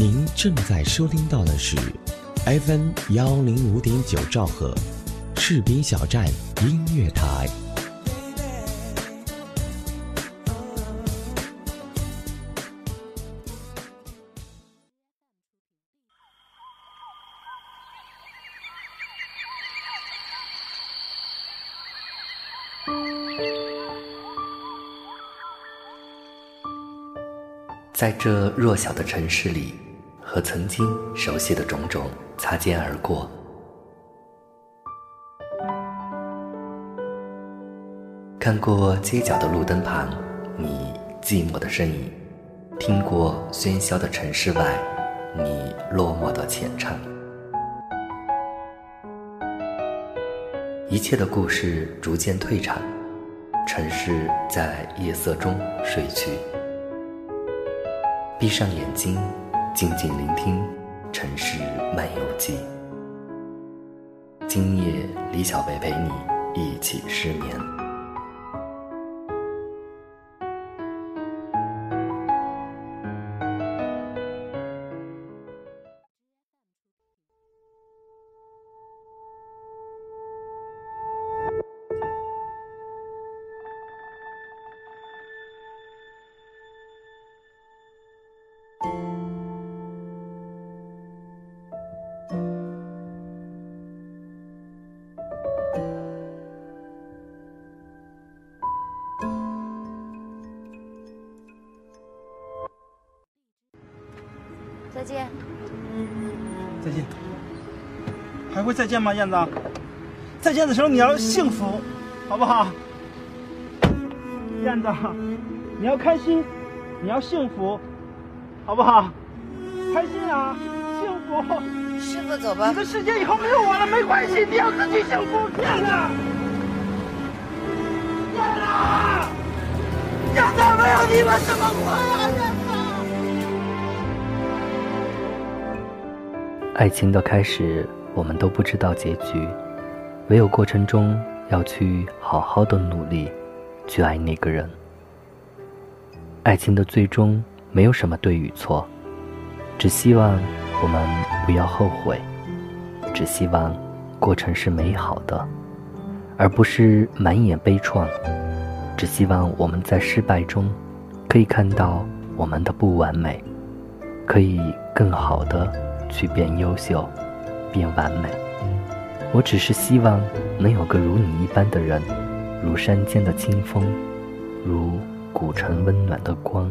您正在收听到的是 FM 幺零五点九兆赫，士兵小站音乐台。在这弱小的城市里，和曾经熟悉的种种擦肩而过。看过街角的路灯旁，你寂寞的身影；听过喧嚣的城市外，你落寞的浅唱。一切的故事逐渐退场，城市在夜色中睡去。闭上眼睛，静静聆听《城市漫游记》。今夜，李小贝陪你一起失眠。见，再见，还会再见吗，燕子？再见的时候你要幸福，好不好？燕子，你要开心，你要幸福，好不好？开心啊，幸福。师傅，走吧。你的世界以后没有我了，没关系，你要自己幸福。燕子，燕子，燕子，没有你们怎么活呀？爱情的开始，我们都不知道结局，唯有过程中要去好好的努力，去爱那个人。爱情的最终没有什么对与错，只希望我们不要后悔，只希望过程是美好的，而不是满眼悲怆。只希望我们在失败中，可以看到我们的不完美，可以更好的。去变优秀，变完美。我只是希望能有个如你一般的人，如山间的清风，如古城温暖的光。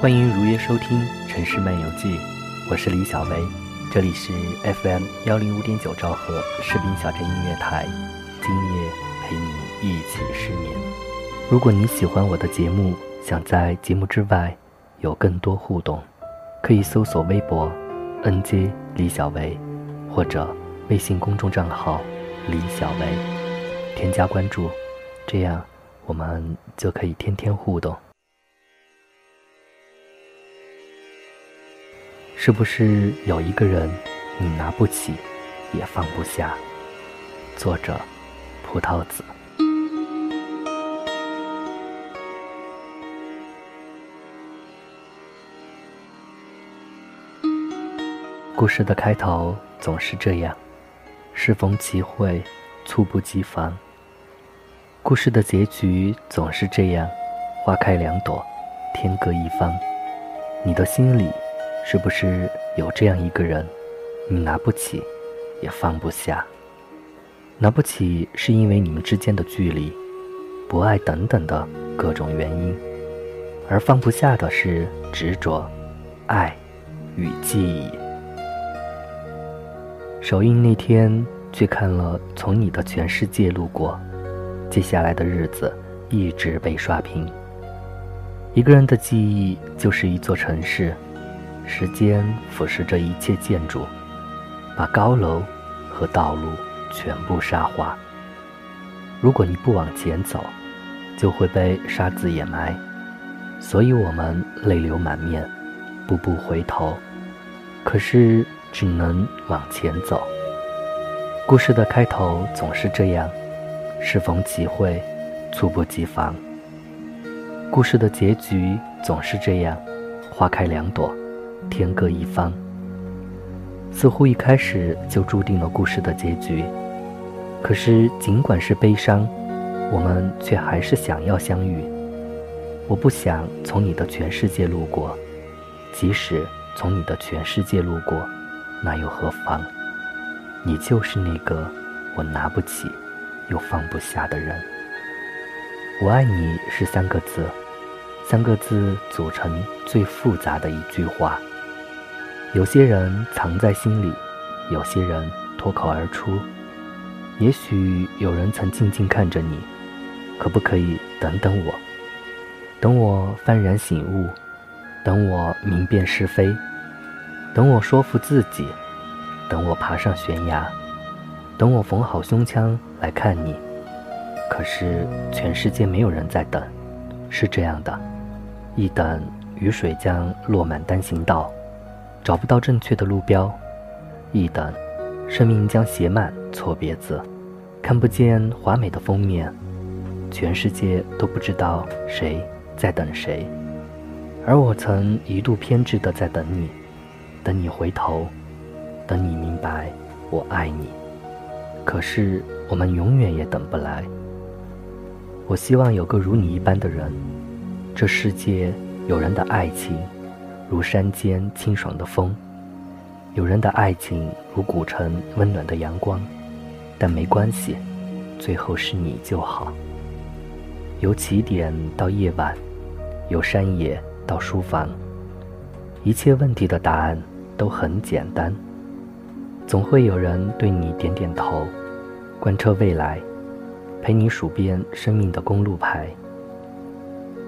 欢迎如约收听《城市漫游记》，我是李小维，这里是 FM 幺零五点九兆赫士兵小镇音乐台，今夜陪你一起失眠。如果你喜欢我的节目，想在节目之外有更多互动。可以搜索微博 “nj 李小维”或者微信公众账号“李小维”，添加关注，这样我们就可以天天互动。是不是有一个人你拿不起，也放不下？作者：葡萄子。故事的开头总是这样，适逢其会，猝不及防。故事的结局总是这样，花开两朵，天各一方。你的心里，是不是有这样一个人，你拿不起，也放不下？拿不起是因为你们之间的距离、不爱等等的各种原因，而放不下的是执着、爱与记忆。首映那天去看了《从你的全世界路过》，接下来的日子一直被刷屏。一个人的记忆就是一座城市，时间腐蚀着一切建筑，把高楼和道路全部沙化。如果你不往前走，就会被沙子掩埋，所以我们泪流满面，步步回头。可是。只能往前走。故事的开头总是这样，适逢其会，猝不及防。故事的结局总是这样，花开两朵，天各一方。似乎一开始就注定了故事的结局。可是，尽管是悲伤，我们却还是想要相遇。我不想从你的全世界路过，即使从你的全世界路过，那又何妨？你就是那个我拿不起又放不下的人。我爱你是三个字，三个字组成最复杂的一句话。有些人藏在心里，有些人脱口而出。也许有人曾静静看着你，可不可以等等我？等我幡然醒悟，等我明辨是非，等我说服自己，等我爬上悬崖，等我缝好胸腔来看你。可是全世界没有人在等，是这样的：一等雨水将落满单行道。找不到正确的路标，一等，生命将写满错别字，看不见华美的封面，全世界都不知道谁在等谁，而我曾一度偏执的在等你，等你回头，等你明白我爱你，可是我们永远也等不来。我希望有个如你一般的人，这世界有人的爱情。如山间清爽的风，有人的爱情如古城温暖的阳光，但没关系，最后是你就好。由起点到夜晚，由山野到书房，一切问题的答案都很简单。总会有人对你点点头，观测未来，陪你数遍生命的公路牌。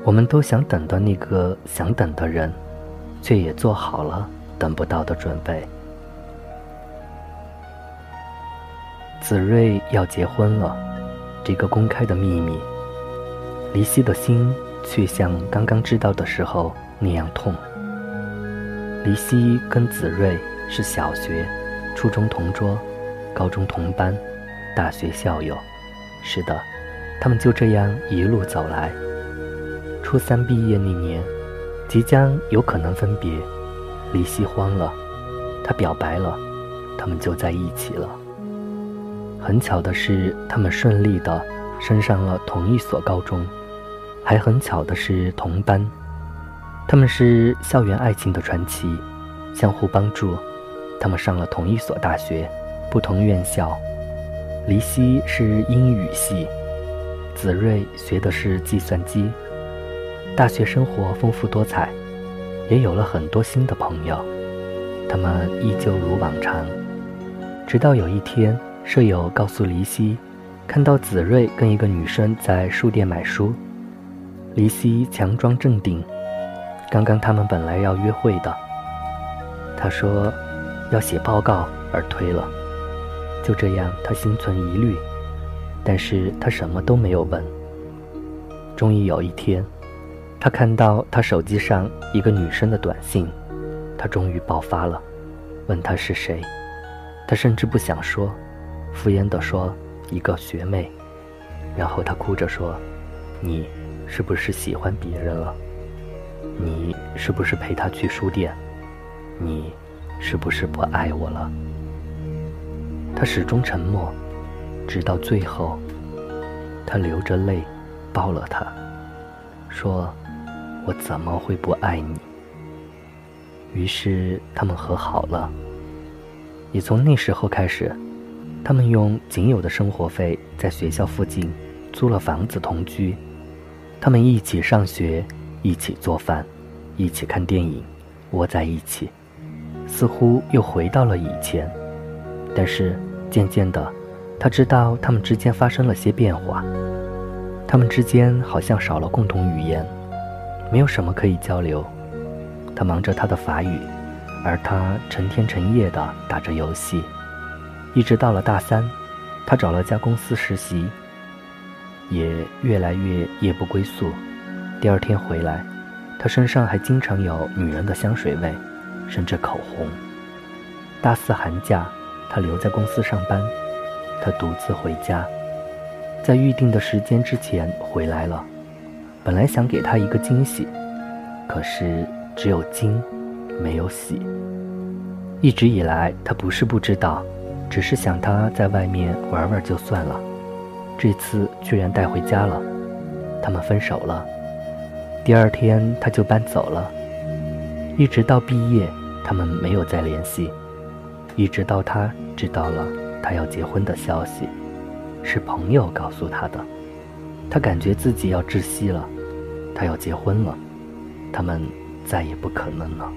我们都想等到那个想等的人。却也做好了等不到的准备。子睿要结婚了，这个公开的秘密，离析的心却像刚刚知道的时候那样痛。黎希跟子睿是小学、初中同桌，高中同班，大学校友。是的，他们就这样一路走来。初三毕业那年。即将有可能分别，李希慌了，他表白了，他们就在一起了。很巧的是，他们顺利的升上了同一所高中，还很巧的是同班。他们是校园爱情的传奇，相互帮助。他们上了同一所大学，不同院校。黎希是英语系，子睿学的是计算机。大学生活丰富多彩，也有了很多新的朋友。他们依旧如往常，直到有一天，舍友告诉黎希，看到子睿跟一个女生在书店买书。黎希强装镇定，刚刚他们本来要约会的。他说要写报告而推了。就这样，他心存疑虑，但是他什么都没有问。终于有一天。他看到他手机上一个女生的短信，他终于爆发了，问她是谁，他甚至不想说，敷衍地说一个学妹，然后他哭着说：“你是不是喜欢别人了？你是不是陪他去书店？你是不是不爱我了？”他始终沉默，直到最后，他流着泪抱了她，说。我怎么会不爱你？于是他们和好了。也从那时候开始，他们用仅有的生活费在学校附近租了房子同居。他们一起上学，一起做饭，一起看电影，窝在一起，似乎又回到了以前。但是渐渐的，他知道他们之间发生了些变化，他们之间好像少了共同语言。没有什么可以交流，他忙着他的法语，而他成天成夜的打着游戏，一直到了大三，他找了家公司实习，也越来越夜不归宿。第二天回来，他身上还经常有女人的香水味，甚至口红。大四寒假，他留在公司上班，他独自回家，在预定的时间之前回来了。本来想给他一个惊喜，可是只有惊，没有喜。一直以来，他不是不知道，只是想他在外面玩玩就算了。这次居然带回家了，他们分手了。第二天他就搬走了，一直到毕业，他们没有再联系。一直到他知道了他要结婚的消息，是朋友告诉他的，他感觉自己要窒息了。他要结婚了，他们再也不可能了。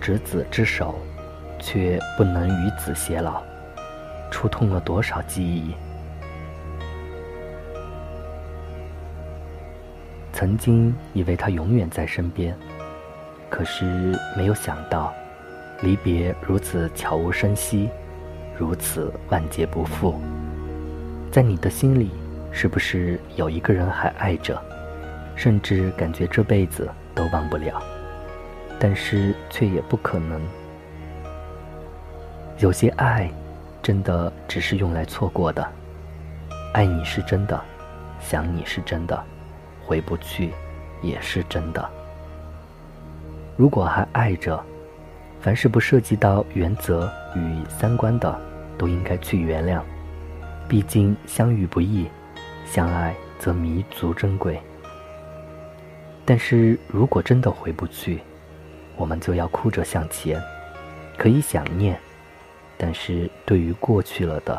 执子之手，却不能与子偕老，触痛了多少记忆？曾经以为他永远在身边，可是没有想到，离别如此悄无声息，如此万劫不复。在你的心里，是不是有一个人还爱着？甚至感觉这辈子都忘不了，但是却也不可能。有些爱，真的只是用来错过的。爱你是真的，想你是真的，回不去也是真的。如果还爱着，凡是不涉及到原则与三观的，都应该去原谅。毕竟相遇不易，相爱则弥足珍贵。但是如果真的回不去，我们就要哭着向前。可以想念，但是对于过去了的，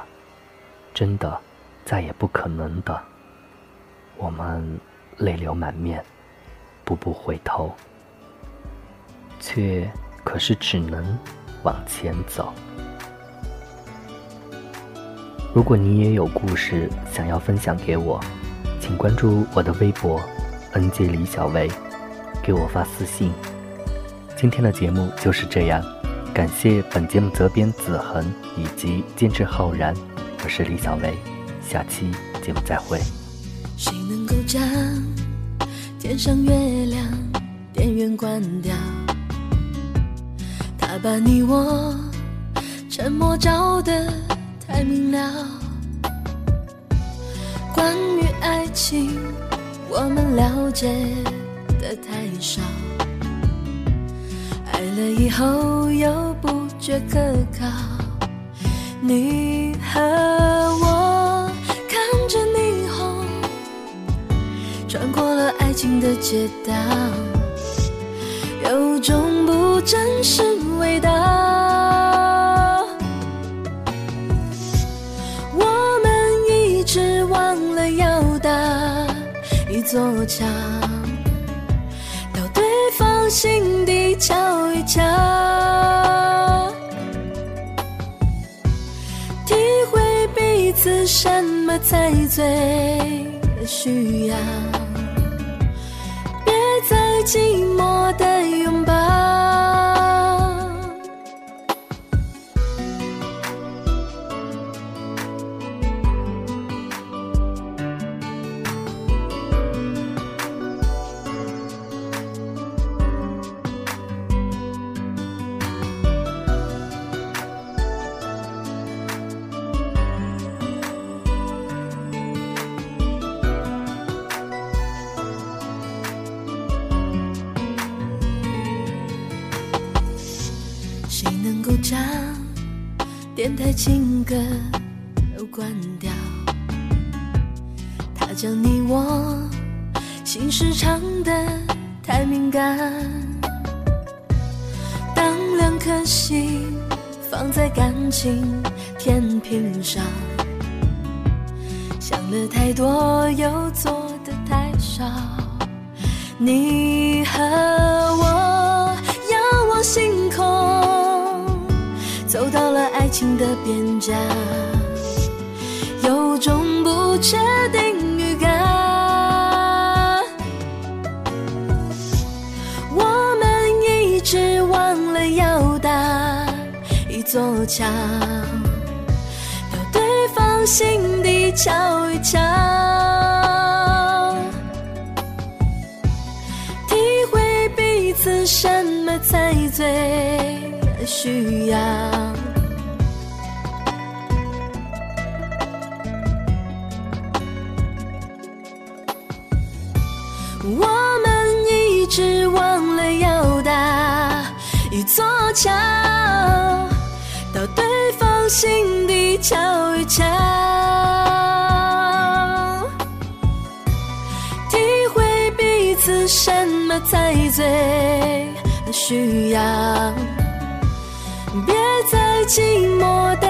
真的再也不可能的，我们泪流满面，步步回头，却可是只能往前走。如果你也有故事想要分享给我，请关注我的微博。N J 李小维，给我发私信。今天的节目就是这样，感谢本节目责编子恒以及监制浩然，我是李小维，下期节目再会。谁能够将天上月亮电源关掉？他把你我沉默照得太明了。关于爱情。我们了解的太少，爱了以后又不觉可靠。你和我看着霓虹，穿过了爱情的街道，有种不真实味道。我们一直忘了要搭。一座桥，到对方心底瞧一瞧，体会彼此什么才最需要，寂寞的情歌都关掉，他将你我心事唱得太敏感。当两颗心放在感情天平上，想了太多又做的太少，你和我走到了爱情的边疆，有种不确定预感。我们一直忘了要搭一座桥，到对方心底瞧一瞧，体会彼此什么才最。需要，我们一直忘了要搭一座桥，到对方心底瞧一瞧，体会彼此什么才最需要，别再寂寞的。